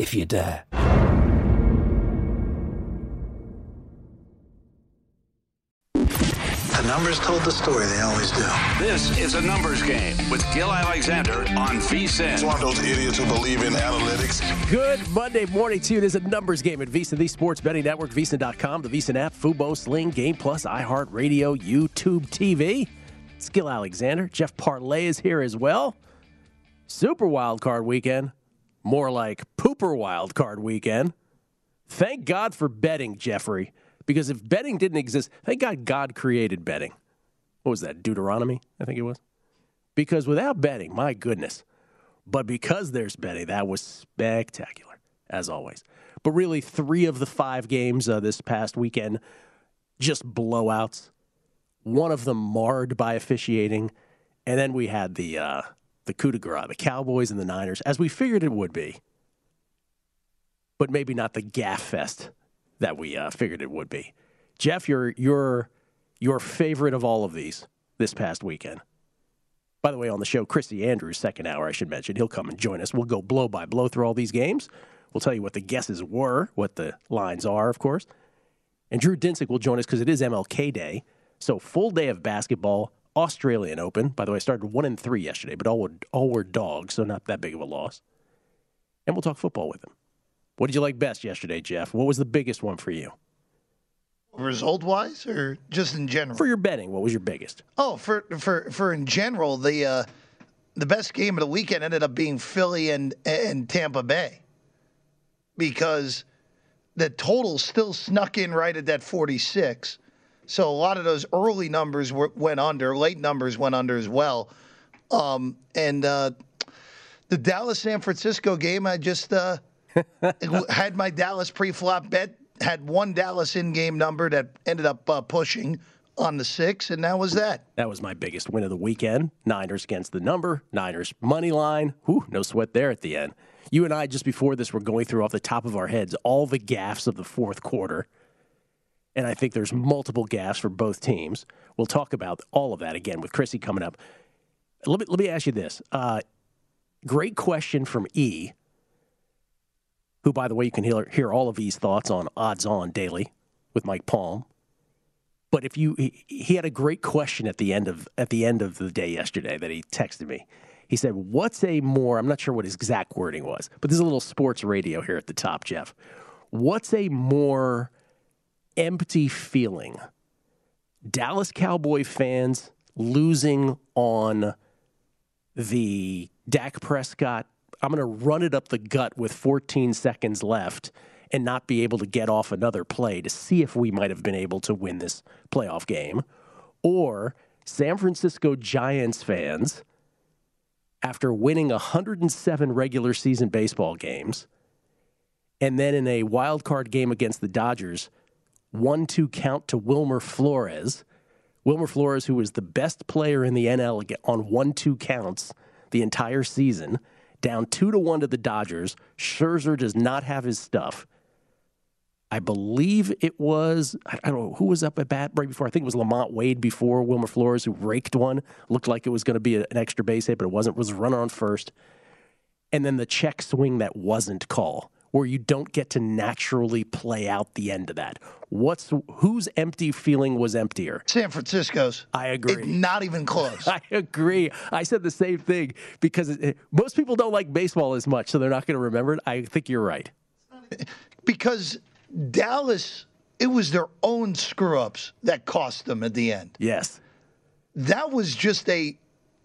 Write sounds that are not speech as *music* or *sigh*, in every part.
if you dare. The numbers told the story, they always do. This is a numbers game with Gill Alexander on VSIN. It's one of those idiots who believe in analytics. Good Monday morning to you. It is a numbers game at VSIN, the sports betting network, VSIN.com, the VSIN app, Fubo, Sling, Game Plus, iHeartRadio, YouTube TV. It's Gill Alexander. Jeff Parlay is here as well. Super wild card weekend. More like pooper wild card weekend. Thank God for betting, Jeffrey. Because if betting didn't exist, thank God God created betting. What was that? Deuteronomy, I think it was. Because without betting, my goodness. But because there's betting, that was spectacular, as always. But really, three of the five games uh, this past weekend, just blowouts. One of them marred by officiating. And then we had the, uh, the coup de grace, the Cowboys and the Niners, as we figured it would be. But maybe not the gaff fest that we uh, figured it would be. Jeff, your your your favorite of all of these this past weekend. By the way, on the show, Christy Andrews, second hour, I should mention, he'll come and join us. We'll go blow by blow through all these games. We'll tell you what the guesses were, what the lines are, of course. And Drew Dinsick will join us because it is MLK Day. So full day of basketball, Australian Open. By the way, I started one and three yesterday, but all were all were dogs, so not that big of a loss. And we'll talk football with him. What did you like best yesterday, Jeff? What was the biggest one for you? Result wise or just in general? For your betting, what was your biggest? Oh, for for for in general, the uh, the best game of the weekend ended up being Philly and and Tampa Bay. Because the total still snuck in right at that 46. So a lot of those early numbers were, went under, late numbers went under as well. Um, and uh, the Dallas San Francisco game, I just uh, *laughs* had my Dallas pre-flop bet. Had one Dallas in-game number that ended up uh, pushing on the six, and that was that. That was my biggest win of the weekend. Niners against the number. Niners money line. Whew, no sweat there at the end. You and I just before this were going through off the top of our heads all the gaffes of the fourth quarter. And I think there's multiple gaffes for both teams. We'll talk about all of that again with Chrissy coming up. Let me let me ask you this. Uh, great question from E who, by the way, you can hear, hear all of these thoughts on Odds On Daily with Mike Palm. But if you, he, he had a great question at the end of at the end of the day yesterday that he texted me. He said, "What's a more? I'm not sure what his exact wording was, but there's a little sports radio here at the top, Jeff. What's a more empty feeling? Dallas Cowboy fans losing on the Dak Prescott I'm going to run it up the gut with 14 seconds left and not be able to get off another play to see if we might have been able to win this playoff game. Or San Francisco Giants fans, after winning 107 regular season baseball games, and then in a wild card game against the Dodgers, one two count to Wilmer Flores. Wilmer Flores, who was the best player in the NL on one two counts the entire season, down two to one to the Dodgers. Scherzer does not have his stuff. I believe it was I don't know who was up at bat right before. I think it was LaMonte Wade before Wilmer Flores who raked one. Looked like it was going to be an extra base hit, but it wasn't. It was a runner on first, and then the check swing that wasn't call, where you don't get to naturally play out the end of that. What's whose empty feeling was emptier? San Francisco's. I agree. It, not even close. *laughs* I agree. I said the same thing because it, most people don't like baseball as much, so they're not going to remember it. I think you're right. *laughs* because Dallas, it was their own screw ups that cost them at the end. Yes. That was just a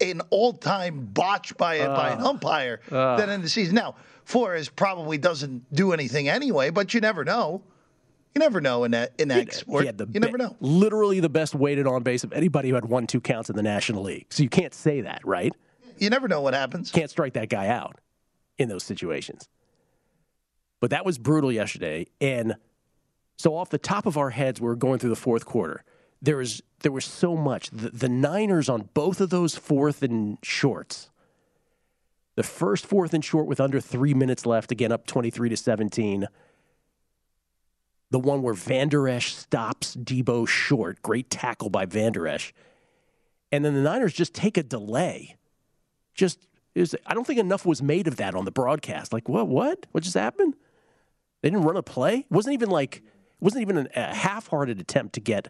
an all time botch by a, by an umpire that ended the season. Now Flores probably doesn't do anything anyway, but you never know. You never know in that in that sport. He had the you never know. Literally the best weighted on base of anybody who had one two counts in the National League. So you can't say that, right? You never know what happens. Can't strike that guy out in those situations. But that was brutal yesterday. And so off the top of our heads, we were going through the fourth quarter. There was there was so much. The, the Niners on both of those fourth and shorts. The first fourth and short with under three minutes left, again up twenty three to seventeen. The one where Vander Esch stops Deebo short, great tackle by Vander Esch, and then the Niners just take a delay. Just I don't think enough was made of that on the broadcast. Like what? What? What just happened? They didn't run a play. It wasn't even like wasn't even a half-hearted attempt to get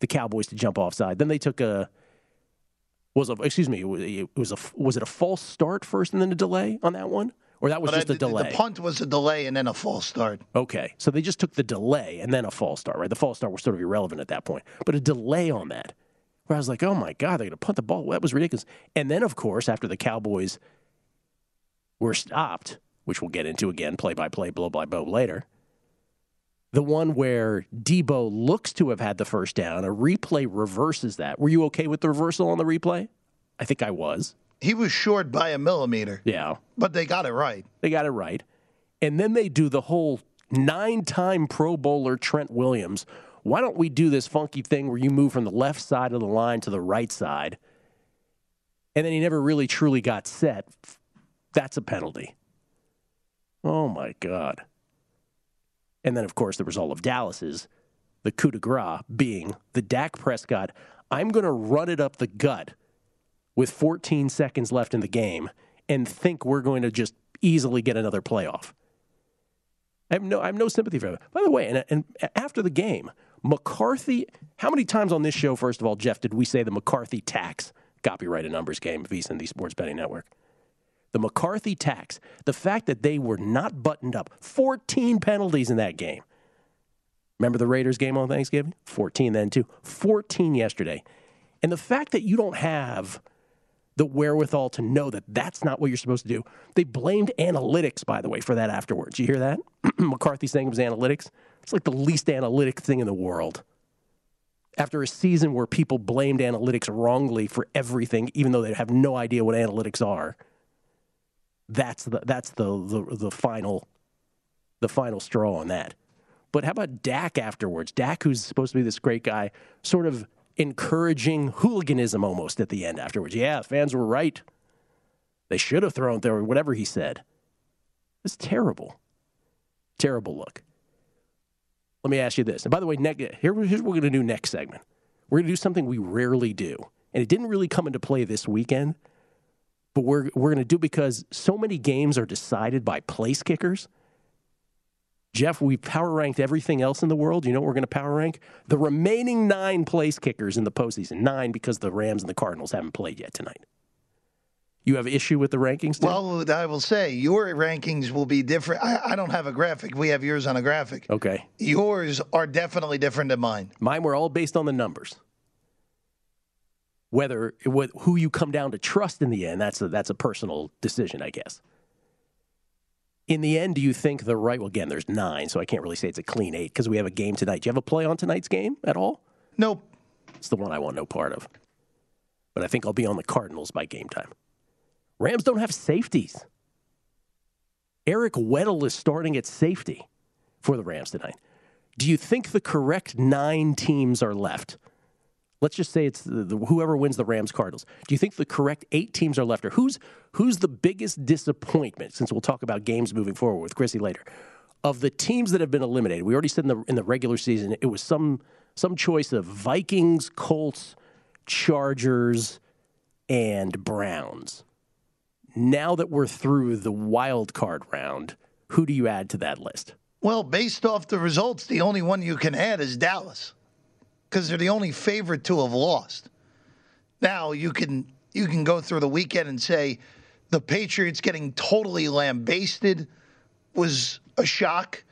the Cowboys to jump offside. Then they took a was a excuse me. It was a was it a false start first and then a delay on that one, or that was But just I- a delay? The punt was a delay and then a false start. Okay, so they just took the delay and then a false start, right? The false start was sort of irrelevant at that point, but a delay on that, where I was like, oh my god, they're going to punt the ball. That was ridiculous. And then, of course, after the Cowboys were stopped, which we'll get into again, play by play, blow by blow later. The one where Deebo looks to have had the first down, a replay reverses that. Were you okay with the reversal on the replay? I think I was. He was short by a millimeter, Yeah. but they got it right. They got it right. And then they do the whole nine time Pro Bowler Trent Williams. Why don't we do this funky thing where you move from the left side of the line to the right side? And then he never really truly got set. That's a penalty. Oh my God. And then, of course, the result of Dallas's, the coup de grace being the Dak Prescott, I'm going to run it up the gut with 14 seconds left in the game and think we're going to just easily get another playoff. I have no, I have no sympathy for him. By the way, and, and after the game, McCarthy, how many times on this show, first of all, Jeff, did we say the McCarthy tax? Copyright a numbers game, VSIN the Sports Betting Network. The McCarthy tax, the fact that they were not buttoned up, 14 penalties in that game. Remember the Raiders game on Thanksgiving? 14 then, too. 14 yesterday. And the fact that you don't have the wherewithal to know that that's not what you're supposed to do. They blamed analytics, by the way, for that afterwards. You hear that? *clears throat* McCarthy saying it was analytics. It's like the least analytic thing in the world. After a season where people blamed analytics wrongly for everything, even though they have no idea what analytics are, that's the that's the the, the final the final straw on that. But how about Dak afterwards? Dak, who's supposed to be this great guy, sort of encouraging hooliganism almost at the end afterwards. Yeah, fans were right. They should have thrown there, whatever he said. It's terrible. Terrible look. Let me ask you this. And by the way, ne- here, here's what we're going to do next segment. We're going to do something we rarely do. And it didn't really come into play this weekend, but we're, we're going to do because so many games are decided by place kickers. Jeff, we power ranked everything else in the world. You know what we're going to power rank? The remaining nine place kickers in the postseason. Nine because the Rams and the Cardinals haven't played yet tonight. You have issue with the rankings? Tim? Well, I will say your rankings will be different. I, I don't have a graphic. We have yours on a graphic. okay. Yours are definitely different than mine. Mine were all based on the numbers. Whether what, who you come down to trust in the end, that's a, that's a personal decision, I guess. In the end, do you think the right? Well, again, there's nine, so I can't really say it's a clean eight because we have a game tonight. Do you have a play on tonight's game at all? Nope. It's the one I want no part of. But I think I'll be on the Cardinals by game time. Rams don't have safeties. Eric Weddle is starting at safety for the Rams tonight. Do you think the correct nine teams are left? Let's just say it's the, the, whoever wins the Rams Cardinals. Do you think the correct eight teams are left, or who's who's the biggest disappointment? Since we'll talk about games moving forward with Chrissy later, of the teams that have been eliminated, we already said in the in the regular season it was some some choice of Vikings, Colts, Chargers, and Browns. Now that we're through the wild card round, who do you add to that list? Well, based off the results, the only one you can add is Dallas because they're the only favorite to have lost. Now you can you can go through the weekend and say the Patriots getting totally lambasted was a shock.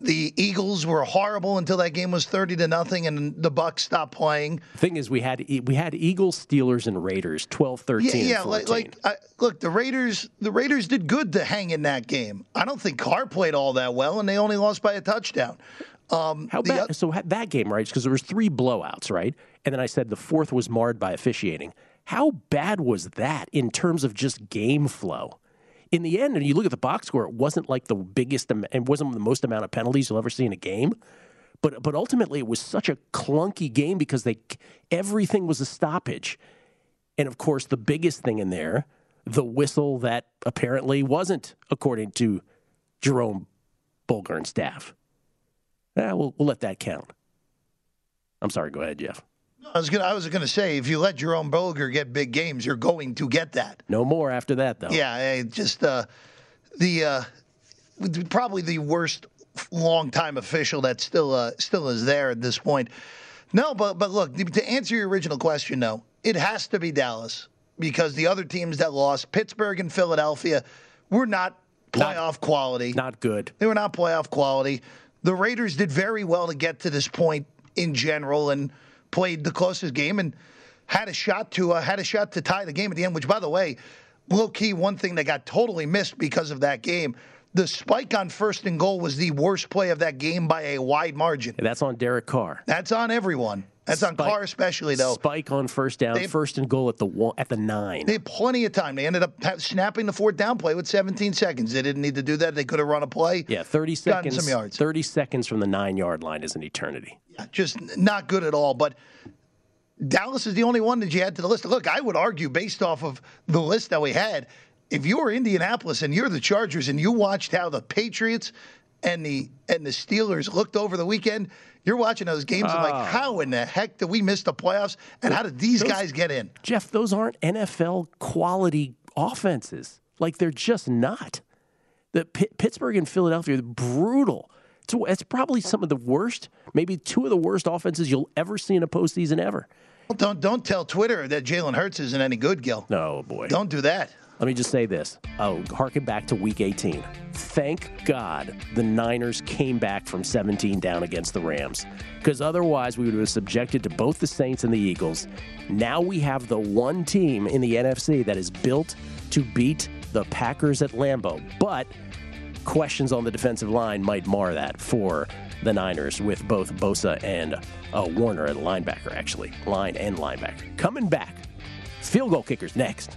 The Eagles were horrible until that game was 30 to nothing and the Bucks stopped playing. Thing is, we had we had Eagles, Steelers, and Raiders 12 13. Yeah, yeah. Like, like I, look, the Raiders. The Raiders did good to hang in that game. I don't think Carr played all that well, and they only lost by a touchdown. Um, How bad? so that game, right? Because there was three blowouts, right? And then I said the fourth was marred by officiating. How bad was that in terms of just game flow? In the end, and you look at the box score, it wasn't like the biggest, it wasn't the most amount of penalties you'll ever see in a game. But but ultimately, it was such a clunky game because they everything was a stoppage, and of course, the biggest thing in there, the whistle that apparently wasn't, according to Jerome Boger and staff. Yeah, we'll, we'll let that count. I'm sorry. Go ahead, Jeff. I was gonna. I was gonna say, if you let Jerome Boger get big games, you're going to get that. No more after that, though. Yeah, eh, just uh, the uh, probably the worst longtime official that still uh, still is there at this point. No, but but look to answer your original question, though, it has to be Dallas because the other teams that lost, Pittsburgh and Philadelphia, were not playoff quality. Not good. They were not playoff quality. The Raiders did very well to get to this point in general and played the closest game and had a shot to uh, had a shot to tie the game at the end. Which, by the way, low key, one thing that got totally missed because of that game. The spike on first and goal was the worst play of that game by a wide margin. And that's on Derek Carr. That's on everyone. That's on Spike- Carr especially, though. Spike on first down, They- first and goal at the one, at the nine. They had plenty of time. They ended up snapping the fourth down play with 17 seconds. They didn't need to do that. They could have run a play. yeah, 30 seconds. some yards. 30 seconds from the nine yard line is an eternity. Yeah, just not good at all. But Dallas is the only one that you add to the list. Look, I would argue based off of the list that we had, if you were Indianapolis and you're the Chargers and you watched how the Patriots and the and the Steelers looked over the weekend, you're watching those games and like, ah. how in the heck did we miss the playoffs? And how did these guys get in? Jeff, those aren't NFL quality offenses. Like they're just not. The P- Pittsburgh and Philadelphia are brutal. It's, it's probably some of the worst, maybe two of the worst offenses you'll ever see in a postseason ever. Well, don't don't tell Twitter that Jalen Hurts isn't any good, Gill. No, boy. Don't do that. Let me just say this. Oh, harken back to week 18. Thank God the Niners came back from 17 down against the Rams. Because otherwise, we would have been subjected to both the Saints and the Eagles. Now we have the one team in the NFC that is built to beat the Packers at Lambeau. But questions on the defensive line might mar that for the Niners with both Bosa and uh, Warner at linebacker, actually. Line and linebacker. Coming back. Field goal kickers next.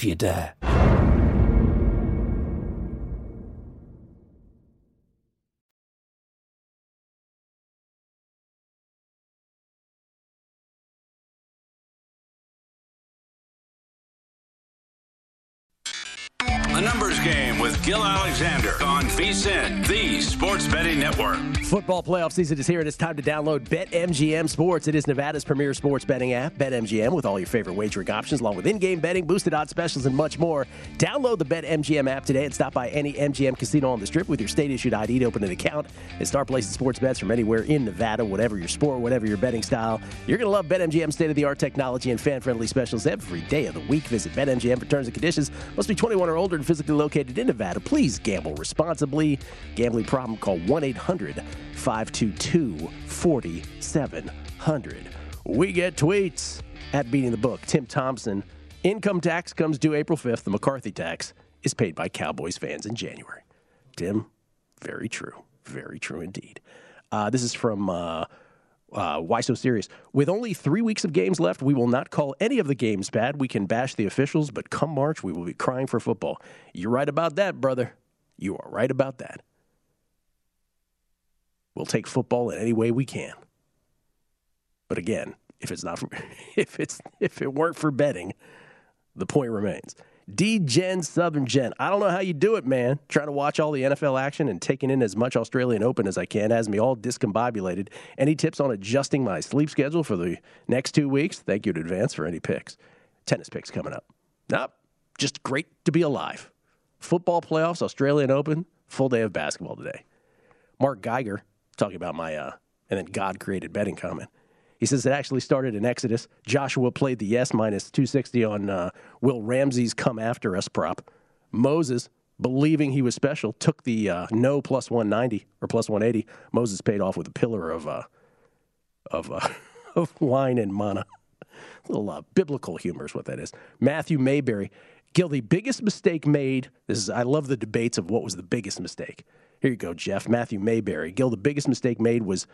if you dare. Football playoff season is here, and it's time to download BetMGM Sports. It is Nevada's premier sports betting app, BetMGM, with all your favorite wagering options, along with in-game betting, boosted odds specials, and much more. Download the BetMGM app today and stop by any MGM casino on the Strip with your state-issued ID to open an account and start placing sports bets from anywhere in Nevada, whatever your sport, whatever your betting style. You're going to love BetMGM state-of-the-art technology and fan-friendly specials every day of the week. Visit BetMGM for terms and conditions. Must be 21 or older and physically located in Nevada. Please gamble responsibly. Gambling problem? Call 1-800-522-4700. We get tweets at Beating the Book. Tim Thompson. Income tax comes due April 5th. The McCarthy tax is paid by Cowboys fans in January. Tim, very true. Very true indeed. Uh, this is from uh, uh, Why So Serious? With only three weeks of games left, we will not call any of the games bad. We can bash the officials, but come March, we will be crying for football. You're right about that, brother. You are right about that. We'll take football in any way we can. But again, if it's not for, *laughs* if it's if it weren't for betting, the point remains. D Gen Southern Gen. I don't know how you do it, man. Trying to watch all the NFL action and taking in as much Australian Open as I can has me all discombobulated. Any tips on adjusting my sleep schedule for the next two weeks? Thank you in advance for any picks. Tennis picks coming up. Nope. Just great to be alive. Football playoffs, Australian Open, full day of basketball today. Mark Geiger talking about my uh, and then God created betting comment. He says it actually started in Exodus. Joshua played the yes minus 260 on uh, Will Ramsey's come after us prop. Moses, believing he was special, took the uh, no plus 190 or plus 180. Moses paid off with a pillar of uh, of uh, *laughs* of wine and manna. A little uh, biblical humor is what that is. Matthew Mayberry, Gill, the biggest mistake made. This is I love the debates of what was the biggest mistake. Here you go, Jeff. Matthew Mayberry. Gill, the biggest mistake made was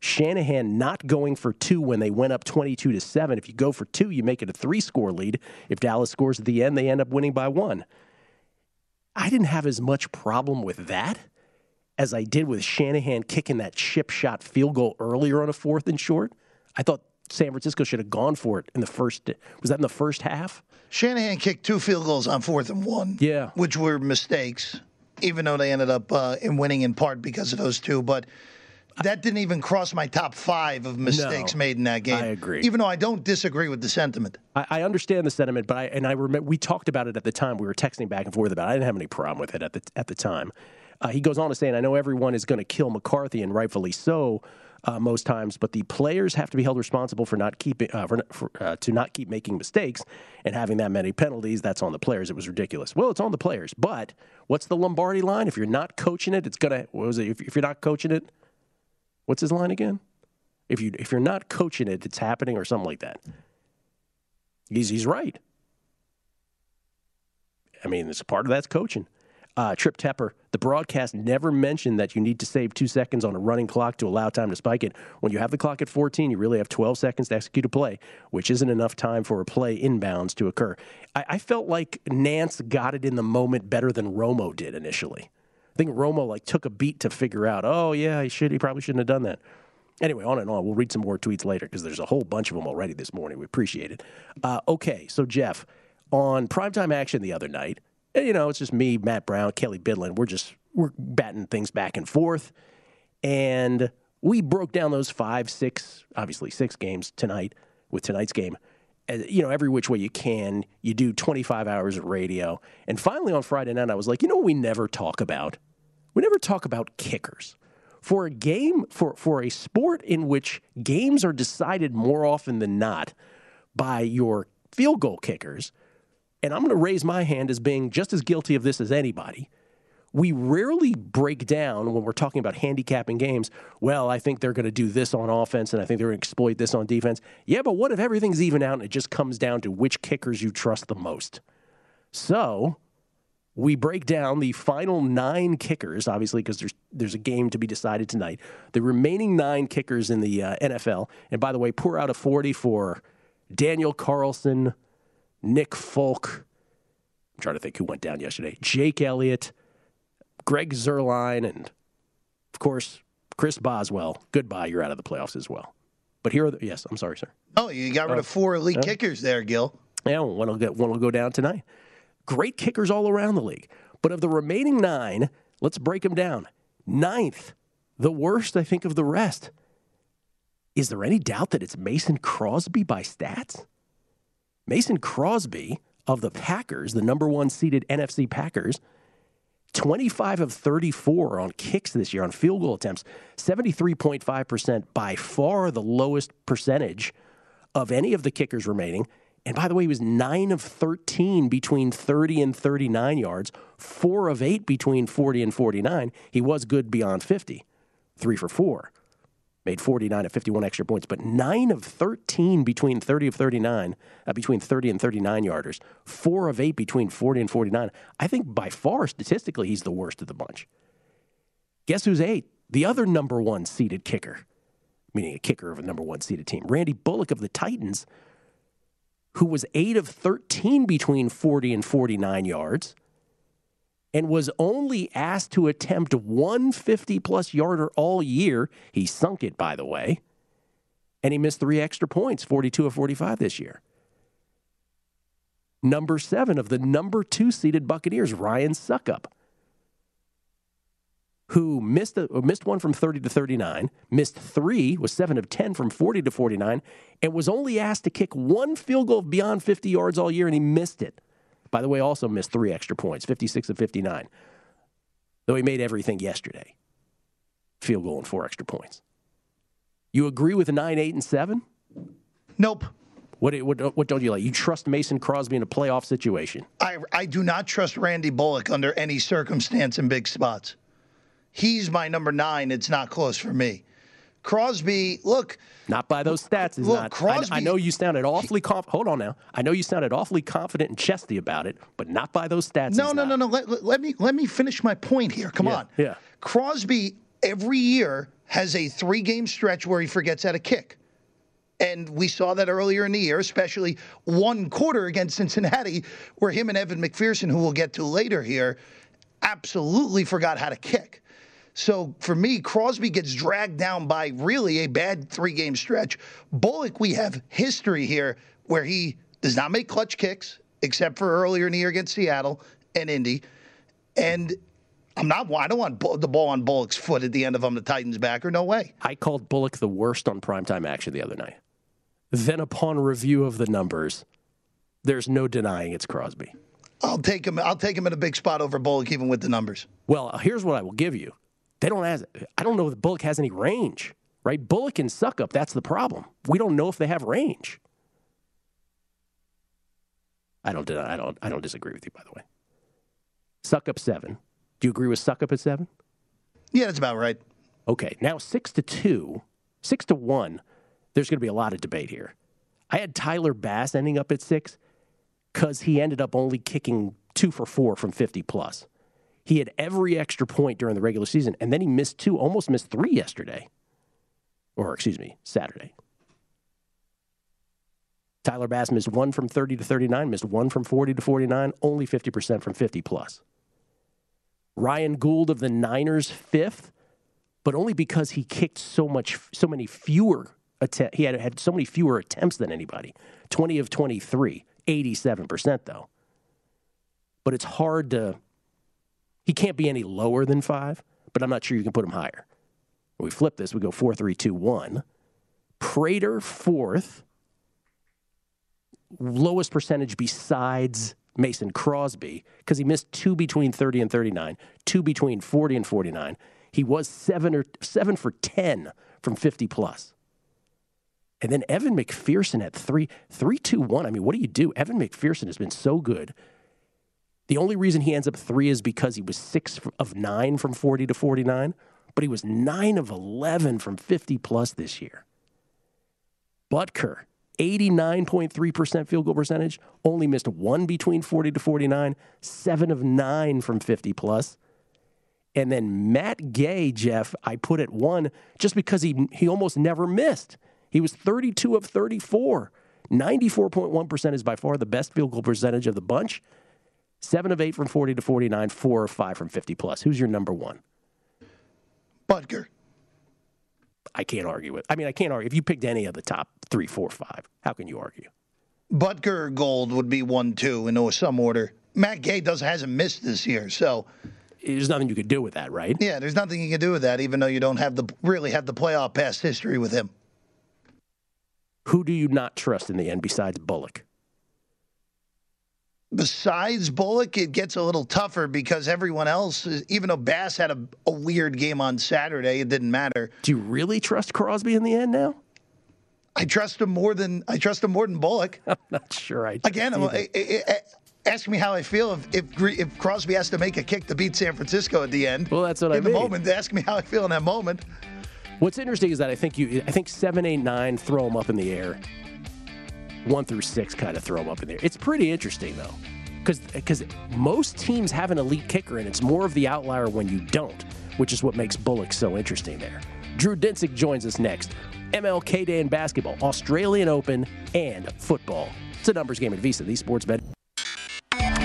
Shanahan not going for two when they went up 22 to 7. If you go for two, you make it a three score lead. If Dallas scores at the end, they end up winning by one. I didn't have as much problem with that as I did with Shanahan kicking that chip shot field goal earlier on a fourth and short. I thought San Francisco should have gone for it in the first. Was that in the first half? Shanahan kicked two field goals on fourth and one. Yeah. Which were mistakes, even though they ended up uh, in winning in part because of those two. But that didn't even cross my top five of mistakes No, made in that game. I agree. Even though I don't disagree with the sentiment. I, I understand the sentiment, but I and I remember we talked about it at the time. We were texting back and forth about. it. I didn't have any problem with it at the at the time. Uh, he goes on to say, and I know everyone is going to kill McCarthy, and rightfully so. Uh, most times, but the players have to be held responsible for not keeping uh, for, for, uh, to not keep making mistakes and having that many penalties. That's on the players. It was ridiculous. Well, it's on the players. But what's the Lombardi line? If you're not coaching it, it's gonna. What was it? If, if you're not coaching it, what's his line again? If you if you're not coaching it, it's happening or something like that. He's he's right. I mean, it's part of that's coaching. Uh, Trip Tepper, the broadcast never mentioned that you need to save two seconds on a running clock to allow time to spike it. When you have the clock at 14, you really have 12 seconds to execute a play, which isn't enough time for a play inbounds to occur. I, I felt like Nance got it in the moment better than Romo did initially. I think Romo like took a beat to figure out, oh yeah, he should, he probably shouldn't have done that. Anyway, on and on. We'll read some more tweets later because there's a whole bunch of them already this morning. We appreciate it. Uh, okay, so Jeff, on primetime action the other night, Eh, you know, it's just me, Matt Brown, Kelly Bidlin. We're just we're batting things back and forth, and we broke down those five, six, obviously six games tonight with tonight's game. You know, every which way you can. You do 25 hours of radio, and finally on Friday night, I was like, you know, we never talk about. We never talk about kickers for a game for for a sport in which games are decided more often than not by your field goal kickers and I'm going to raise my hand as being just as guilty of this as anybody. We rarely break down when we're talking about handicapping games. Well, I think they're going to do this on offense and I think they're going to exploit this on defense. Yeah, but what if everything's even out and it just comes down to which kickers you trust the most? So, we break down the final nine kickers, obviously, because there's there's a game to be decided tonight. The remaining nine kickers in the uh, NFL, and by the way, pour out a forty for Daniel Carlson, Nick Folk. I'm trying to think who went down yesterday. Jake Elliott, Greg Zuerlein, and of course Chris Boswell. Goodbye. You're out of the playoffs as well. But here are the yes. I'm sorry, sir. Oh, you got rid of oh. four elite kickers there, Gill. Yeah, one will get one will go down tonight. Great kickers all around the league. But of the remaining nine, let's break them down. Ninth, the worst, I think, of the rest. Is there any doubt that it's Mason Crosby by stats? Mason Crosby of the Packers, the number one seeded NFC Packers, 25 of 34 on kicks this year, on field goal attempts, 73.5%, by far the lowest percentage of any of the kickers remaining. And by the way, he was 9 of 13 between 30 and 39 yards, 4 of 8 between 40 and 49. He was good beyond 50, 3 for 4. Made 49 of 51 extra points, but 9 of 13 between 30 of 39, uh, between 30 and 39 yarders, 4 of 8 between 40 and 49. I think by far, statistically, he's the worst of the bunch. Guess who's eight? the other number one seeded kicker, meaning a kicker of a number one seeded team, Randy Bullock of the Titans, who was 8 of 13 between 40 and 49 yards and was only asked to attempt one 50 plus yarder all year. He sunk it, by the way, and he missed three extra points, 42 of 45 this year. Number seven of the number two seeded Buccaneers, Ryan Succop, who missed a, missed one from 30 to 39, missed three, was seven of 10 from 40 to 49, and was only asked to kick one field goal beyond 50 yards all year, and he missed it. By the way, also missed three extra points, 56 of 59. Though he made everything yesterday. Field goal and four extra points. You agree with 9, 8, and 7? Nope. What, what, what don't you like? You trust Mason Crosby in a playoff situation? I, I do not trust Randy Bullock under any circumstance in big spots. He's my number nine. It's not close for me. Crosby, look. Not by those stats. Is look, not. Crosby, I, I, know you sounded awfully confident. Hold on now. I know you sounded awfully confident and chesty about it, but not by those stats. No, no, no, no. Let, let, me let me finish my point here. Come yeah, on. Yeah. Crosby every year has a three game stretch where he forgets how to kick. And we saw that earlier in the year, especially one quarter against Cincinnati, where him and Evan McPherson, who we'll get to later here, absolutely forgot how to kick. So for me, Crosby gets dragged down by really a bad three game stretch. Bullock, we have history here where he does not make clutch kicks, except for earlier in the year against Seattle and Indy. And I'm not. I don't want the ball on Bullock's foot at the end of I'm the Titans backer. No way. I called Bullock the worst on primetime action the other night. Then, upon review of the numbers, there's no denying it's Crosby. I'll take him. I'll take him in a big spot over Bullock, even with the numbers. Well, here's what I will give you. They don't have. I don't know if Bullock has any range. Right, Bullock and up. That's the problem. We don't know if they have range. I don't. I don't. I don't disagree with you. By the way, Succop seven. Do you agree with Succop at seven? Yeah, that's about right. Okay, now six to two, six to one. There's going to be a lot of debate here. I had Tyler Bass ending up at six because he ended up only kicking two for four from 50 plus. He had every extra point during the regular season, and then he missed two, almost missed three yesterday. Or, excuse me, Saturday. Tyler Bass missed one from 30 to 39, missed one from 40 to 49, only 50% from 50 plus. Ryan Gould of the Niners, fifth, but only because he kicked so much, so many fewer attempts. he had had so many fewer attempts than anybody 20 of 23 87% though but it's hard to he can't be any lower than five but i'm not sure you can put him higher when we flip this we go 4 3 2 1 prater fourth lowest percentage besides mason crosby because he missed two between 30 and 39 two between 40 and 49 he was seven or seven for 10 from 50 plus. plus and then Evan McPherson at three, three, two, one. I mean, what do you do? Evan McPherson has been so good. The only reason he ends up three is because he was six of nine from 40 to 49, but he was nine of 11 from 50 plus this year. Butker, 89.3% field goal percentage, only missed one between 40 to 49, seven of nine from 50 plus. And then Matt Gay, Jeff, I put at one just because he, he almost never missed. He was 32 of 34. 94.1% is by far the best field goal percentage of the bunch. Seven of eight from 40 to 49, four of five from 50 plus. Who's your number one? Butker. I can't argue with. I mean, I can't argue. If you picked any of the top three, four, five, how can you argue? Butker Gold would be one, two in some order. Matt Gay does hasn't missed this year, so there's nothing you could do with that, right? Yeah, there's nothing you can do with that, even though you don't have the really have the playoff past history with him. Who do you not trust in the end besides Bullock? Besides Bullock, it gets a little tougher because everyone else, even though Bass had a, a weird game on Saturday, it didn't matter. Do you really trust Crosby in the end now? I trust him more than I trust him more than Bullock. *laughs* I'm not sure. I again, I, I, I, ask me how I feel if, if, if Crosby has to make a kick to beat San Francisco at the end. Well, that's what in I In the mean. moment. Ask me how I feel in that moment. What's interesting is that I think you, I think seven, eight, nine throw them up in the air. One through six kind of throw them up in there. It's pretty interesting though, because because most teams have an elite kicker, and it's more of the outlier when you don't. which is what makes Bullock so interesting there. Drew Dinsick joins us next. MLK Day in basketball, Australian Open, and football. It's a numbers game at VSIN, the sports bet.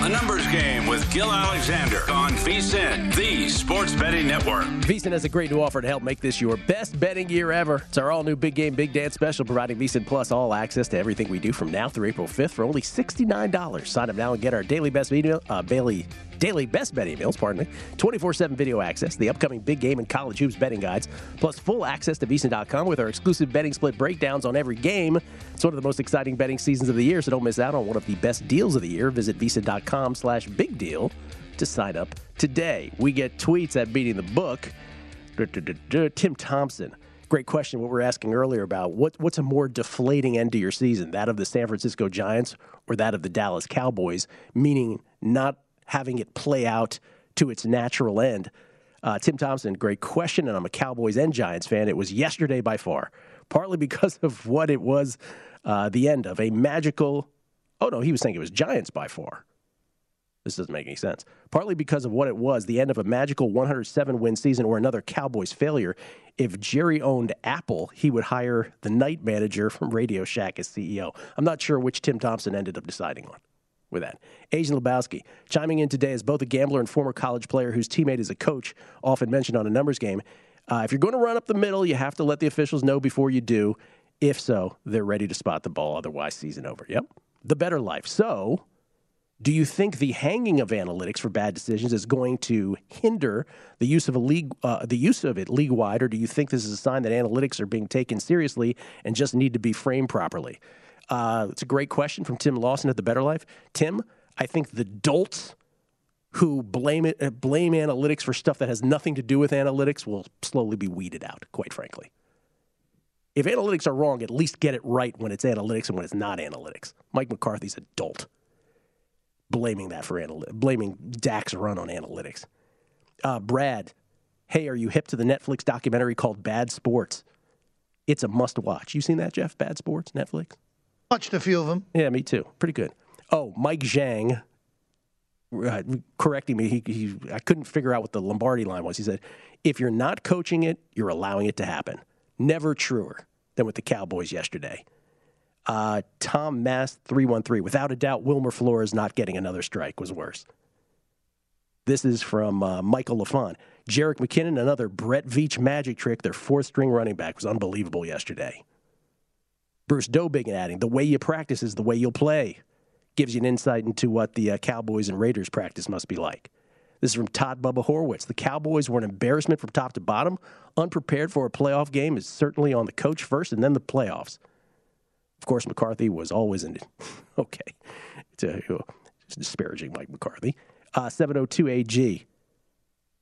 A numbers game with Gill Alexander on VSIN, the sports betting network. VSIN has a great new offer to help make this your best betting year ever. It's our all new Big Game Big Dance special, providing VSIN Plus all access to everything we do from now through April 5th for only $69. Sign up now and get our daily best video, uh, Bailey daily best bet emails, pardon me, 24-7 video access, the upcoming big game and college hoops betting guides, plus full access to VSIN.com with our exclusive betting split breakdowns on every game. It's one of the most exciting betting seasons of the year, so don't miss out on one of the best deals of the year. Visit VSIN.com slash big deal to sign up today. We get tweets at Beating the Book. Tim Thompson. Great question. What we we're asking earlier about what, what's a more deflating end to your season, that of the San Francisco Giants or that of the Dallas Cowboys? Meaning not having it play out to its natural end. Uh, Tim Thompson, great question, and I'm a Cowboys and Giants fan. It was yesterday by far, partly because of what it was uh, the end of a magical. Oh no, he was saying it was Giants by far. This doesn't make any sense. Partly because of what it was, the end of a magical 107 win season or another Cowboys failure. If Jerry owned Apple, he would hire the night manager from Radio Shack as CEO. I'm not sure which Tim Thompson ended up deciding on with that. Asian Lebowski chiming in today as both a gambler and former college player whose teammate is a coach, often mentioned on a numbers game. Uh, if you're going to run up the middle, you have to let the officials know before you do. If so, they're ready to spot the ball. Otherwise, season over. Yep. The better life. So, do you think the hanging of analytics for bad decisions is going to hinder the use of a league, uh, the use of it league wide, or do you think this is a sign that analytics are being taken seriously and just need to be framed properly? Uh, it's a great question from Tim Lawson at The Better Life. Tim, I think the dolts who blame it, uh, blame analytics for stuff that has nothing to do with analytics will slowly be weeded out, quite frankly. If analytics are wrong, at least get it right when it's analytics and when it's not analytics. Mike McCarthy's a dolt. Blaming that for analytics, blaming Dak's run on analytics. Uh, Brad, hey, are you hip to the Netflix documentary called Bad Sports? It's a must watch. You seen that, Jeff? Bad Sports, Netflix? Watched a few of them. Yeah, me too. Pretty good. Oh, Mike Zhang, uh, correcting me. He, he, I couldn't figure out what the Lombardi line was. He said, "If you're not coaching it, you're allowing it to happen." Never truer than with the Cowboys yesterday. Uh, Tom Mass three one three. Without a doubt, Wilmer Flores not getting another strike was worse. This is from uh, Michael LaFon. Jerick McKinnon, another Brett Veach magic trick. Their fourth string running back was unbelievable yesterday. Bruce Dobig adding, the way you practice is the way you'll play. Gives you an insight into what the uh, Cowboys and Raiders practice must be like. This is from Todd Bubba Horwitz. The Cowboys were an embarrassment from top to bottom. Unprepared for a playoff game is certainly on the coach first and then the playoffs. Of course, McCarthy was always in it. *laughs* okay. It's, a, it's disparaging Mike McCarthy. Uh, 702 AG.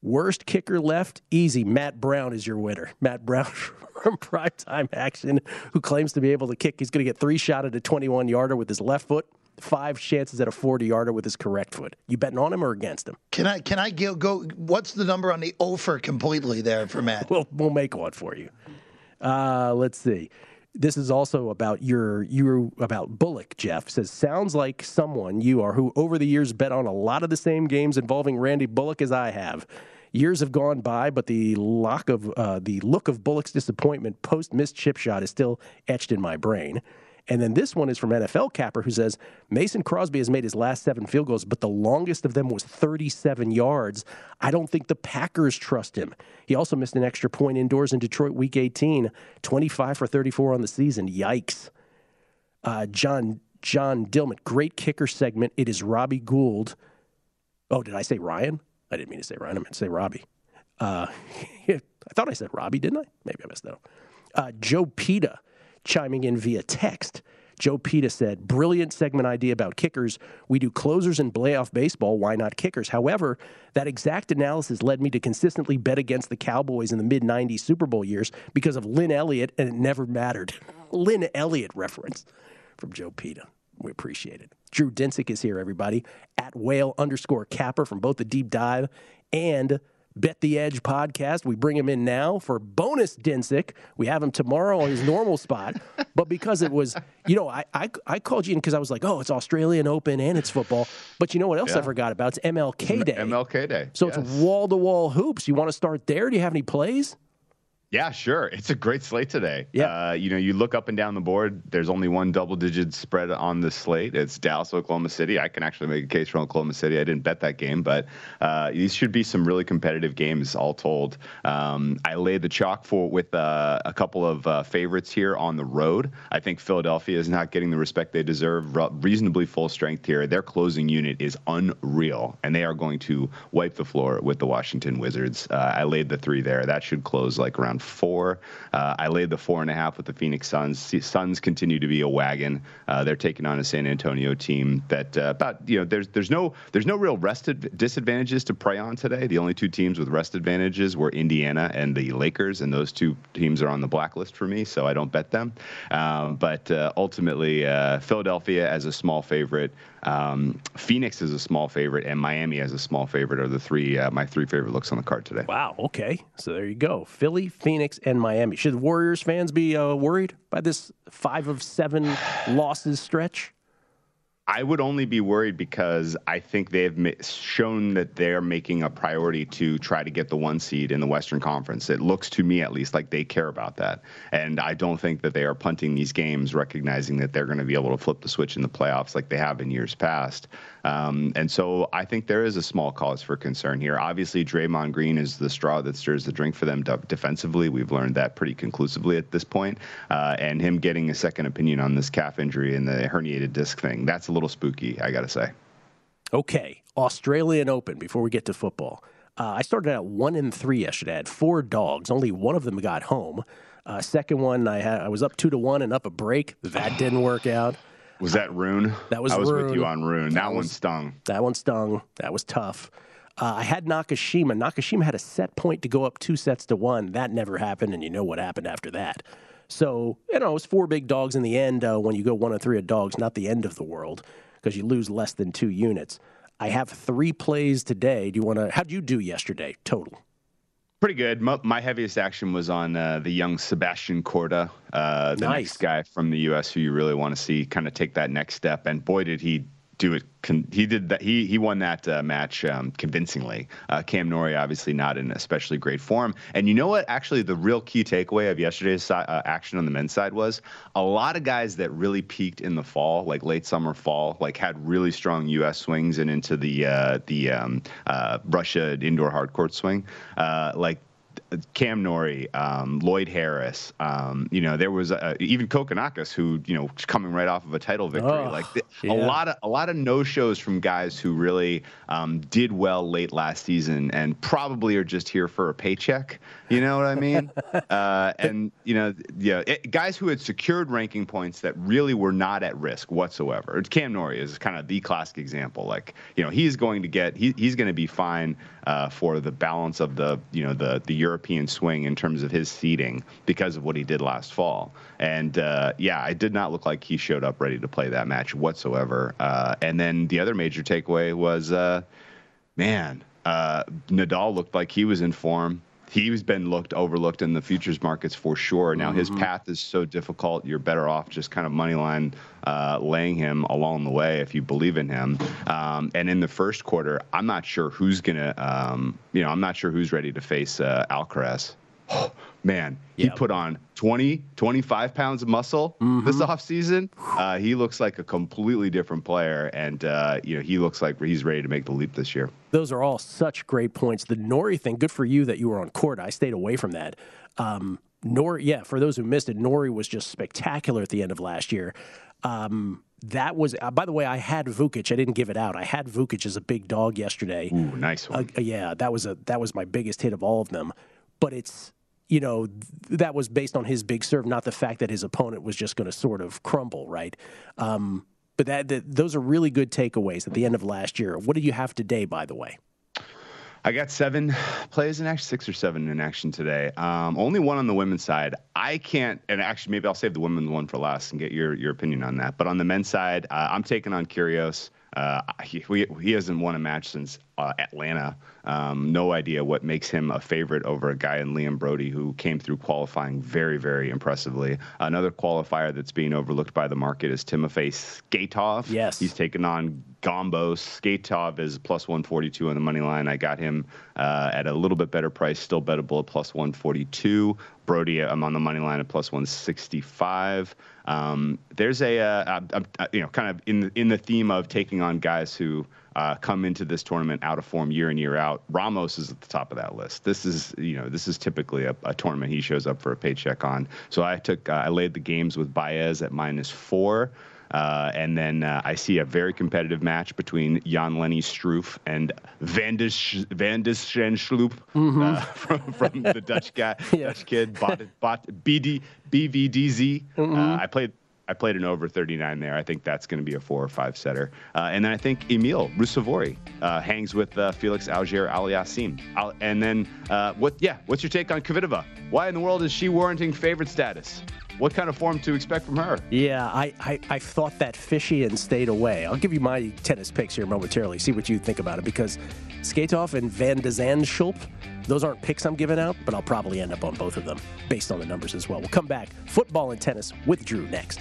Worst kicker left, easy. Matt Brown is your winner. *laughs* Matt Brown from primetime action, who claims to be able to kick. He's going to get three shot at a 21 yarder with his left foot, five chances at a 40 yarder with his correct foot. You betting on him or against him? Can I can I go, go what's the number on the offer completely there for Matt? *laughs* we'll we'll make one for you. Uh, let's see. This is also about your you about Bullock. Jeff says sounds like someone you are who over the years bet on a lot of the same games involving Randy Bullock as I have. Years have gone by, but the look of uh, the look of Bullock's disappointment post missed chip shot is still etched in my brain. And then this one is from NFL Capper, who says Mason Crosby has made his last seven field goals, but the longest of them was 37 yards. I don't think the Packers trust him. He also missed an extra point indoors in Detroit Week 18, 25 for 34 on the season. Yikes. Uh, John John Dillman, great kicker segment. It is Robbie Gould. Oh, did I say Ryan? I didn't mean to say Ryan. I meant to say Robbie. Uh, *laughs* I thought I said Robbie, didn't I? Maybe I missed that. Uh, Joe Pita chiming in via text. Joe Pita said, brilliant segment idea about kickers. We do closers in playoff baseball. Why not kickers? However, that exact analysis led me to consistently bet against the Cowboys in the mid 90s Super Bowl years because of Lin Elliott, and it never mattered. *laughs* Lin Elliott reference from Joe Pita. We appreciate it. Drew Dinsick is here, everybody, at whale underscore capper from both the deep dive and Bet the Edge podcast. We bring him in now for bonus Densick. We have him tomorrow on his normal spot. *laughs* But because it was, you know, I, I, I called you in because I was like, oh, it's Australian Open and it's football. But you know what else Yeah. I forgot about? It's MLK Day. MLK Day. So yes. it's wall to wall hoops. You want to start there? Do you have any plays? Yeah, sure. It's a great slate today. Yeah. Uh, you know, you look up and down the board. There's only one double-digit spread on the slate. It's Dallas, Oklahoma City. I can actually make a case for Oklahoma City. I didn't bet that game, but uh, these should be some really competitive games, all told. Um, I laid the chalk for with uh, a couple of uh, favorites here on the road. I think Philadelphia is not getting the respect they deserve. Re- reasonably full strength here. Their closing unit is unreal, and they are going to wipe the floor with the Washington Wizards. Uh, I laid the three there. That should close like around four. Uh, I laid the four and a half with the Phoenix Suns. See- Suns continue to be a wagon. Uh, they're taking on a San Antonio team that uh, about you know there's there's no there's no real rest disadvantages to prey on today. The only two teams with rest advantages were Indiana and the Lakers, and those two teams are on the blacklist for me, so I don't bet them. Um, but uh, ultimately, uh, Philadelphia as a small favorite, um, Phoenix is a small favorite, and Miami as a small favorite are the three uh, my three favorite looks on the card today. Wow. Okay. So there you go. Philly, Phoenix, and Miami. Should Warriors fans be uh, worried by this five of seven losses stretch? I would only be worried because I think they've shown that they're making a priority to try to get the one seed in the Western Conference. It looks to me, at least, like they care about that. And I don't think that they are punting these games, recognizing that they're going to be able to flip the switch in the playoffs like they have in years past. Um, and so I think there is a small cause for concern here. Obviously, Draymond Green is the straw that stirs the drink for them defensively. We've learned that pretty conclusively at this point. Uh, and him getting a second opinion on this calf injury and the herniated disc thing, that's a little spooky, I got to say. Okay. Australian Open before we get to football. Uh, I started out one and three. I had four dogs. Only one of them got home. Uh, second one, I had I was up two to one and up a break. That didn't work out. Was that Rune? That was I was with you on Rune. That, That one was- stung. That one stung. That was tough. Uh, I had Nakashima. Nakashima had a set point to go up two sets to one. That never happened, and you know what happened after that. So, you know, it was four big dogs in the end. Uh, when you go one and three of dogs, not the end of the world because you lose less than two units. I have three plays today. Do you want to? How'd you do yesterday total? Pretty good. My, my heaviest action was on uh, the young Sebastian Korda, uh, the Nice. next guy from the U.S. who you really want to see kind of take that next step. And boy, did he do it! Con- he did that. He he won that uh, match um, convincingly. Uh, Cam Norrie obviously not in especially great form. And you know what? Actually, the real key takeaway of yesterday's uh, action on the men's side was a lot of guys that really peaked in the fall, like late summer, fall, like had really strong U.S. swings and into the uh, the um, uh, Russia indoor hard court swing, uh, like. Cam Norrie, um, Lloyd Harris, um, you know, there was uh, even Kokkinakis, who you know, coming right off of a title victory. Oh, like th- yeah. a lot of a lot of no shows from guys who really um, did well late last season and probably are just here for a paycheck. You know what I mean? *laughs* uh, and you know, yeah, it, guys who had secured ranking points that really were not at risk whatsoever. Cam Norrie is kind of the classic example. Like you know, he's going to get he, he's going to be fine uh, for the balance of the you know the the European swing in terms of his seeding because of what he did last fall. And uh, yeah, it did not look like he showed up ready to play that match whatsoever. Uh, and then the other major takeaway was, uh, man, uh, Nadal looked like he was in form. He's been looked overlooked in the futures markets for sure. Now his path is so difficult. You're better off just kind of money line uh, laying him along the way if you believe in him. Um, and in the first quarter, I'm not sure who's gonna, um, you know, I'm not sure who's ready to face uh, Alcaraz. *gasps* *gasps* man, he put on 20, 25 pounds of muscle this offseason. Uh, he looks like a completely different player, and uh, you know he looks like he's ready to make the leap this year. Those are all such great points. The Norrie thing, good for you that you were on court. I stayed away from that. Um, Norrie, yeah, for those who missed it, Norrie was just spectacular at the end of last year. Um, that was, uh, by the way, I had Vukic. I didn't give it out. I had Vukic as a big dog yesterday. Ooh, nice one. Uh, yeah, that was a that was my biggest hit of all of them. But it's you know th- that was based on his big serve, not the fact that his opponent was just going to sort of crumble, right? Um, but that, that those are really good takeaways at the end of last year. What did you have today, by the way? I got seven plays in action, six or seven in action today. Um, only one on the women's side. I can't, and actually, maybe I'll save the women's one for last and get your your opinion on that. But on the men's side, uh, I'm taking on Kyrgios. Uh, he, we, he hasn't won a match since uh, Atlanta. Um, no idea what makes him a favorite over a guy in Liam Broady who came through qualifying very, very impressively. Another qualifier that's being overlooked by the market is Timofey Skatov. Yes. He's taken on Gombos. Skatov is plus 142 on the money line. I got him uh, at a little bit better price, still bettable at plus 142. Broady, I'm on the money line at plus 165. Um, there's a, uh, uh, you know, kind of in the, in the theme of taking on guys who uh, come into this tournament out of form year in year out. Ramos is at the top of that list. This is you know this is typically a, a tournament he shows up for a paycheck on. So I took uh, I laid the games with Baez at minus four. Uh, and then uh, I see a very competitive match between Jan Lennard Struff and Van de, Sch- Van de Sloop Mm-hmm. uh, *laughs* from, from the *laughs* Dutch guy, Dutch kid, bought, bought BD, BVDZ. Mm-hmm. Uh, I played I played an over 39 there. I think that's going to be a four or five setter. Uh, and then I think Emil Ruusuvuori uh, hangs with uh, Felix Auger Aliassime. Al- and then uh, what? Yeah, what's your take on Kvitova? Why in the world is she warranting favorite status? What kind of form to expect from her? Yeah, I, I, I thought that fishy and stayed away. I'll give you my tennis picks here momentarily, see what you think about it, because Skatov and Van de Zandschulp, those aren't picks I'm giving out, but I'll probably end up on both of them based on the numbers as well. We'll come back. Football and tennis with Drew next.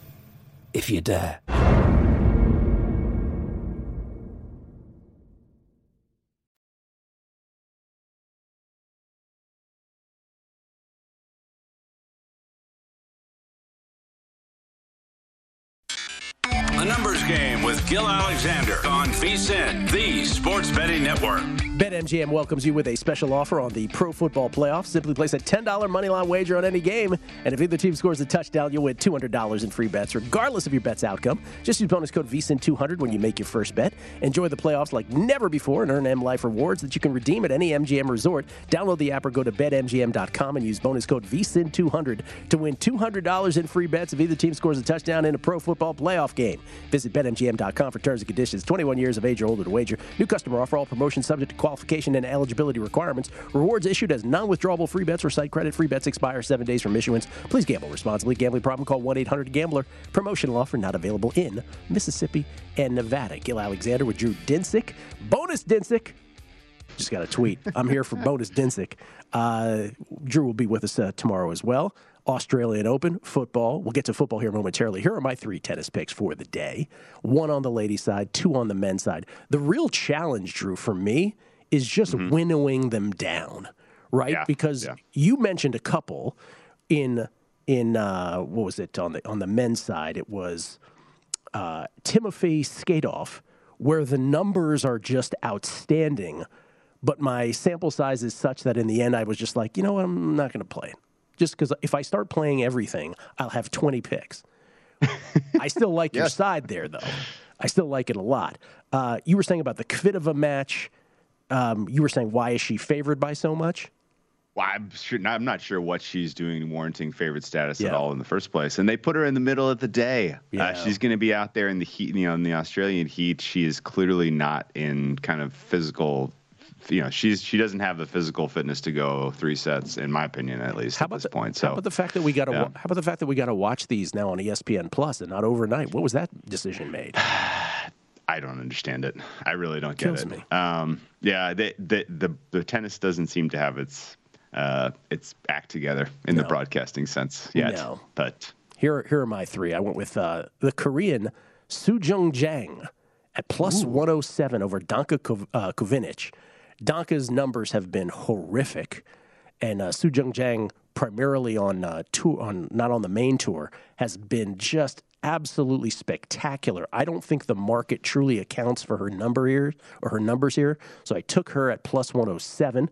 if you dare. A numbers game with Gill Alexander on VSIN, the sports betting network. BetMGM welcomes you with a special offer on the Pro Football Playoffs. Simply place a $10 moneyline wager on any game, and if either team scores a touchdown, you'll win $200 in free bets, regardless of your bet's outcome. Just use bonus code VSIN200 when you make your first bet. Enjoy the playoffs like never before and earn M Life rewards that you can redeem at any MGM resort. Download the app or go to betmgm.com and use bonus code VSIN200 to win $200 in free bets if either team scores a touchdown in a Pro Football Playoff game. Visit betmgm.com for terms and conditions. 21 years of age or older to wager. New customer offer. All promotions subject to qualification and eligibility requirements. Rewards issued as non-withdrawable free bets or site credit. Free bets expire seven days from issuance. Please gamble responsibly. Gambling problem? Call 1-800-GAMBLER. Promotional offer not available in Mississippi and Nevada. Gill Alexander with Drew Dinsick. Bonus Dinsick. Just got a tweet. I'm here for bonus Dinsick. Uh, Drew will be with us uh, tomorrow as well. Australian Open, football. We'll get to football here momentarily. Here are my three tennis picks for the day one on the ladies' side, two on the men's side. The real challenge, Drew, for me is just winnowing them down, right? Yeah, Because yeah. you mentioned a couple in in uh, what was it on the on the men's side? It was uh, Timofey Skatov, where the numbers are just outstanding, but my sample size is such that in the end I was just like, you know what, I'm not going to play it. Just because if I start playing everything, I'll have 20 picks. I still like *laughs* your side there, though. I still like it a lot. Uh, you were saying about the Kvitova match. Um, you were saying why is she favored by so much? Well, I'm sure. I'm not sure what she's doing warranting favorite status at all in the first place. And they put her in the middle of the day. Yeah. Uh, she's going to be out there in the heat, you know, in the Australian heat. She is clearly not in kind of physical. You know, she's she doesn't have the physical fitness to go three sets, in my opinion, at least How at about this the, point. So how about the fact that we got to yeah. how about the fact that we got to watch these now on ESPN Plus and not overnight? What was that decision made? *sighs* *sighs* I don't understand it. I really don't get Kills it. me. Um, yeah, the, the the the tennis doesn't seem to have its uh, its act together in the broadcasting sense yet. No. But Here, here are my three. I went with uh, the Korean Su Jeong Jang at plus 107 over Danka Kov- uh, Kovinic. Danka's numbers have been horrific, and uh, Su Jeong Jang, primarily on uh, tour, on not on the main tour, has been just absolutely spectacular. I don't think the market truly accounts for her number here or her numbers here, so I took her at plus 107.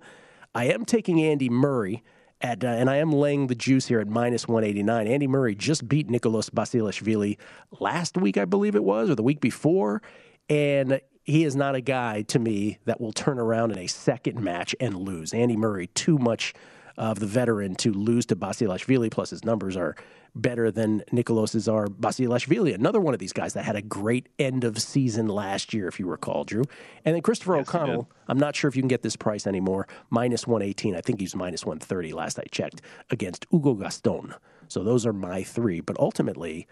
I am taking Andy Murray at, uh, and I am laying the juice here at minus 189. Andy Murray just beat Nicolas Basilashvili last week, I believe it was, or the week before, and he is not a guy to me that will turn around in a second match and lose. Andy Murray, too much of the veteran to lose to Basilashvili, plus his numbers are better than Nicolas are Basilashvili, another one of these guys that had a great end of season last year, if you recall, Drew. And then Christopher yes, O'Connell, I'm not sure if you can get this price anymore, minus 118. I think he's minus 130 last I checked against Hugo Gaston. So those are my three. But ultimately,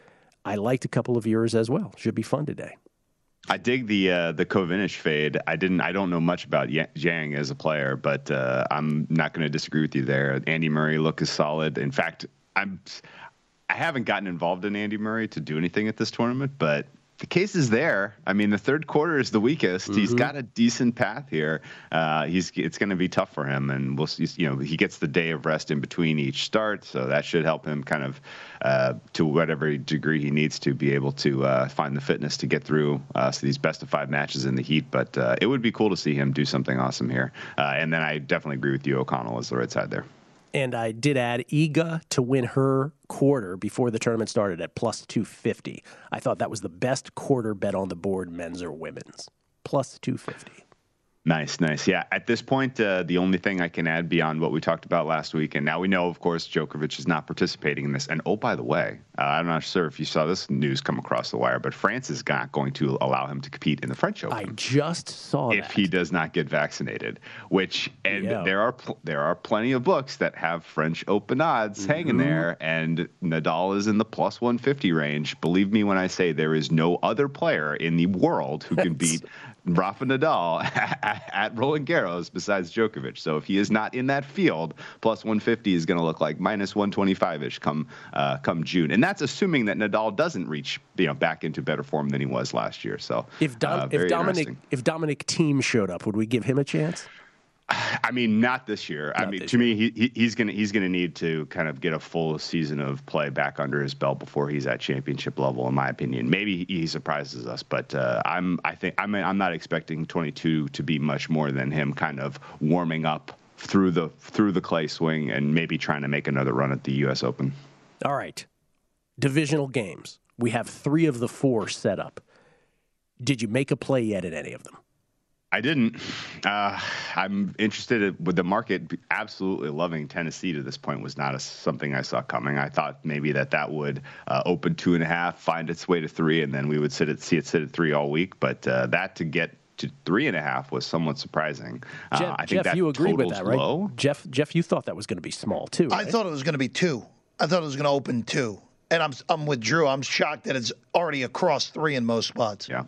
I liked a couple of yours as well. Should be fun today. I dig the uh, the Kovinic fade. I didn't. I don't know much about Yang as a player, but uh, I'm not going to disagree with you there. Andy Murray look is solid. In fact, I'm. I haven't gotten involved in Andy Murray to do anything at this tournament, but the case is there. I mean, the third quarter is the weakest. Mm-hmm. He's got a decent path here. Uh, he's it's going to be tough for him, and we'll see. You know, he gets the day of rest in between each start, so that should help him kind of uh, to whatever degree he needs to be able to uh, find the fitness to get through uh, these best of five matches in the heat. But uh, it would be cool to see him do something awesome here. Uh, and then I definitely agree with you, O'Connell is the right side there and I did add Iga to win her quarter before the tournament started at plus 250. I thought that was the best quarter bet on the board, men's or women's. Plus 250. Nice, nice. Yeah, at this point, uh, the only thing I can add beyond what we talked about last week, and now we know, of course, Djokovic is not participating in this. And oh, by the way, uh, I'm not sure if you saw this news come across the wire, but France is not going to allow him to compete in the French Open. I just saw if that. he does not get vaccinated. Which and yeah. there are pl- there are plenty of books that have French Open odds mm-hmm. hanging there, and Nadal is in the plus 150 range. Believe me when I say there is no other player in the world who can beat Rafa Nadal at, *laughs* at Roland Garros besides Djokovic. So if he is not in that field, plus 150 is going to look like minus 125 ish come uh, come June, and that's assuming that Nadal doesn't reach you know back into better form than he was last year. So if Dom, uh, if Dominic if Dominic Thiem showed up, would we give him a chance? I mean, not this year. Not I mean, to year. me, he, he's gonna he's gonna need to kind of get a full season of play back under his belt before he's at championship level, in my opinion. Maybe he surprises us, but uh, I'm I think I'm I'm not expecting 22 to be much more than him kind of warming up through the through the clay swing and maybe trying to make another run at the U.S. Open. All right, divisional games. We have three of the four set up. Did you make a play yet in any of them? I didn't. Uh, I'm interested with the market. Absolutely loving Tennessee to this point was not a, something I saw coming. I thought maybe that that would uh, open two and a half, find its way to three, and then we would sit at see it sit at three all week. But uh, that to get to three and a half was somewhat surprising. Uh, Jeff, I think Jeff you agreed with that, right? Low. Jeff, Jeff, you thought that was going to be small too. Right? I thought it was going to be two. I thought it was going to open two, and I'm I'm with Drew. I'm shocked that it's already across three in most spots. Yeah.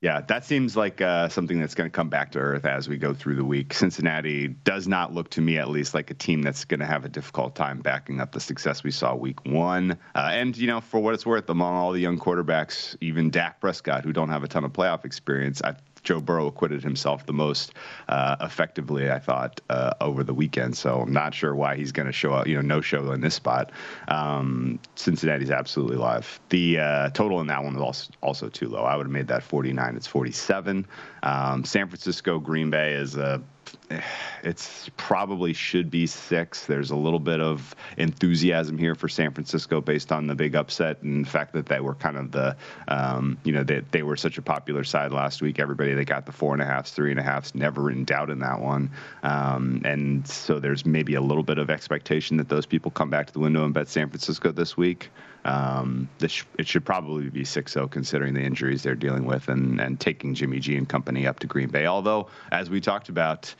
Yeah, that seems like uh, something that's going to come back to earth as we go through the week. Cincinnati does not look to me, at least, like a team that's going to have a difficult time backing up the success we saw week one. Uh, and, you know, for what it's worth, among all the young quarterbacks, even Dak Prescott, who don't have a ton of playoff experience, I Joe Burrow acquitted himself the most uh, effectively, I thought, uh, over the weekend. So I'm not sure why he's going to show up, you know, no show in this spot. Um, Cincinnati's absolutely live. The uh, total in that one was also, also too low. I would have made that 49. It's 47. Um, San Francisco, Green Bay is a *sighs* it's probably should be six. There's a little bit of enthusiasm here for San Francisco based on the big upset and the fact that they were kind of the, um, you know, they, they were such a popular side last week. Everybody that got the four and a halfs, three and a halfs, never in doubt in that one. Um, and so there's maybe a little bit of expectation that those people come back to the window and bet San Francisco this week. Um, this, it should probably be 6-0 considering the injuries they're dealing with and, and taking Jimmy G and company up to Green Bay. Although, as we talked about,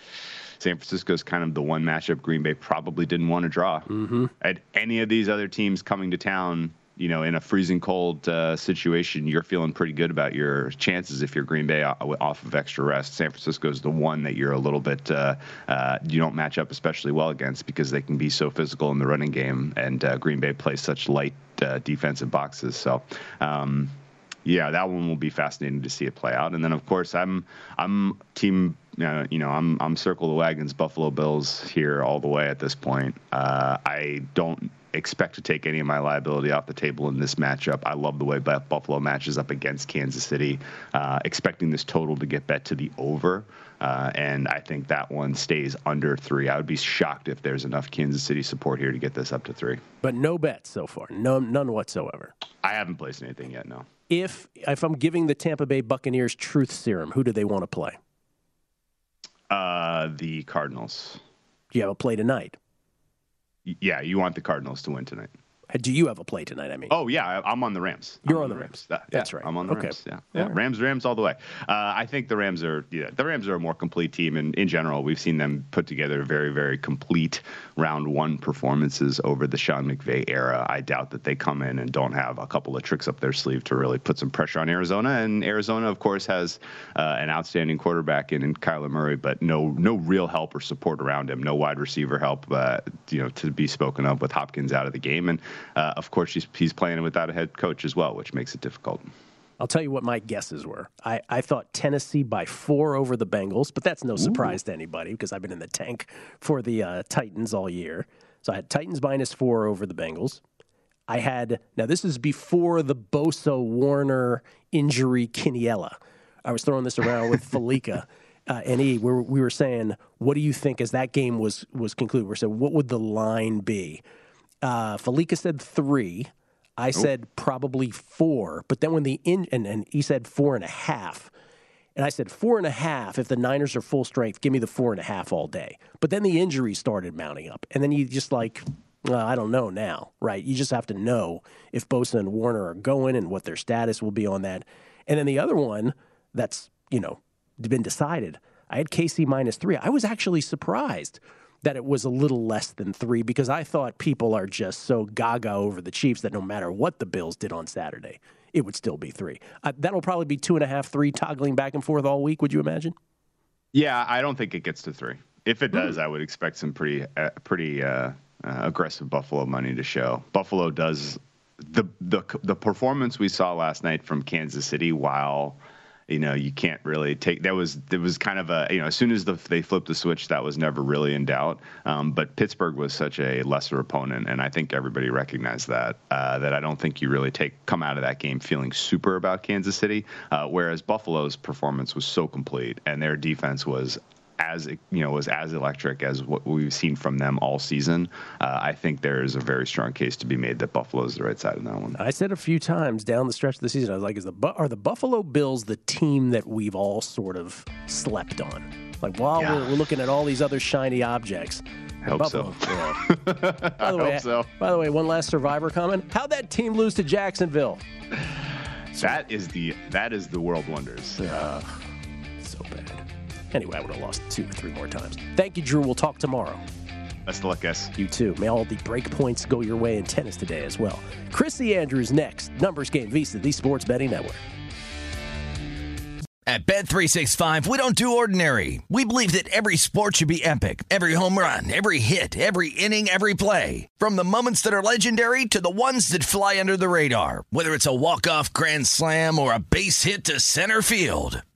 San Francisco is kind of the one matchup Green Bay probably didn't want to draw. Mm-hmm. At any of these other teams coming to town, you know, in a freezing cold uh, situation, you're feeling pretty good about your chances if you're Green Bay off of extra rest. San Francisco is the one that you're a little bit uh, uh, you don't match up especially well against because they can be so physical in the running game, and uh, Green Bay plays such light uh, defensive boxes. So. Um, yeah, that one will be fascinating to see it play out. And then, of course, I'm I'm team. Uh, you know, I'm I'm circle the wagons, Buffalo Bills here all the way at this point. Uh, I don't expect to take any of my liability off the table in this matchup. I love the way Buffalo matches up against Kansas City. Uh, expecting this total to get bet to the over. Uh, and I think that one stays under three. I would be shocked if there's enough Kansas City support here to get this up to three. But no bets so far, no none whatsoever. I haven't placed anything yet. No. If if I'm giving the Tampa Bay Buccaneers truth serum, who do they want to play? Uh, the Cardinals. Do you have a play tonight? Yeah, you want the Cardinals to win tonight. Do you have a play tonight? I mean, oh yeah, I'm on the Rams. You're on the Rams. Rams. That's yeah, right. I'm on the okay. Rams. Yeah, yeah. Right. Rams, Rams all the way. Uh, I think the Rams are, yeah, the Rams are a more complete team, and in general, we've seen them put together very, very complete round one performances over the Sean McVay era. I doubt that they come in and don't have a couple of tricks up their sleeve to really put some pressure on Arizona. And Arizona, of course, has uh, an outstanding quarterback in, in Kyler Murray, but no, no real help or support around him. No wide receiver help, uh, you know, to be spoken of with Hopkins out of the game, and uh, of course, he's he's playing without a head coach as well, which makes it difficult. I'll tell you what my guesses were. I, I thought Tennessee by four over the Bengals, but that's no surprise Ooh. to anybody because I've been in the tank for the uh, Titans all year. So I had Titans minus four over the Bengals. I had, now this is before the Bosa Warner injury Kiniella. I was throwing this around with *laughs* Falika. Uh, and E, we were, we were saying, what do you think as that game was was concluded? We said, what would the line be? Uh, Falika said three. I said probably four, but then when the in and, and he said four and a half. And I said four and a half. If the Niners are full strength, give me the four and a half all day. But then the injuries started mounting up, and then you just like, well, I don't know now, right? You just have to know if Bosa and Warner are going and what their status will be on that. And then the other one that's you know been decided. I had KC minus three. I was actually surprised that it was a little less than three because I thought people are just so gaga over the Chiefs that no matter what the Bills did on Saturday, it would still be three. Uh, that'll probably be two and a half, three, toggling back and forth all week. Would you imagine? Yeah, I don't think it gets to three. If it does, mm. I would expect some pretty, uh, pretty uh, uh, aggressive Buffalo money to show. Buffalo does the the the performance we saw last night from Kansas City, while you know you can't really take that was it was kind of a you know as soon as the, they flipped the switch that was never really in doubt. Um, but pittsburgh was such a lesser opponent and i think everybody recognized that uh, that i don't think you really take come out of that game feeling super about kansas city uh, whereas buffalo's performance was so complete and their defense was as you know was as electric as what we've seen from them all season. Uh, I think there is a very strong case to be made that Buffalo is the right side in that one. I said a few times down the stretch of the season, I was like, "Is the are the Buffalo Bills the team that we've all sort of slept on?" Like while yeah. we're, we're, looking at all these other shiny objects. I hope Buffalo, so. Yeah. *laughs* by the way, hope so. By the way, one last Survivor comment: How'd that team lose to Jacksonville? *sighs* That is the that is the world wonders. Uh. Anyway, I would have lost two or three more times. Thank you, Drew. We'll talk tomorrow. Best of luck, guys. You too. May all the break points go your way in tennis today as well. Chrissy Andrews next. Numbers Game VSIN, the Sports Betting Network. At Bet365, we don't do ordinary. We believe that every sport should be epic. Every home run, every hit, every inning, every play. From the moments that are legendary to the ones that fly under the radar. Whether it's a walk-off grand slam or a base hit to center field.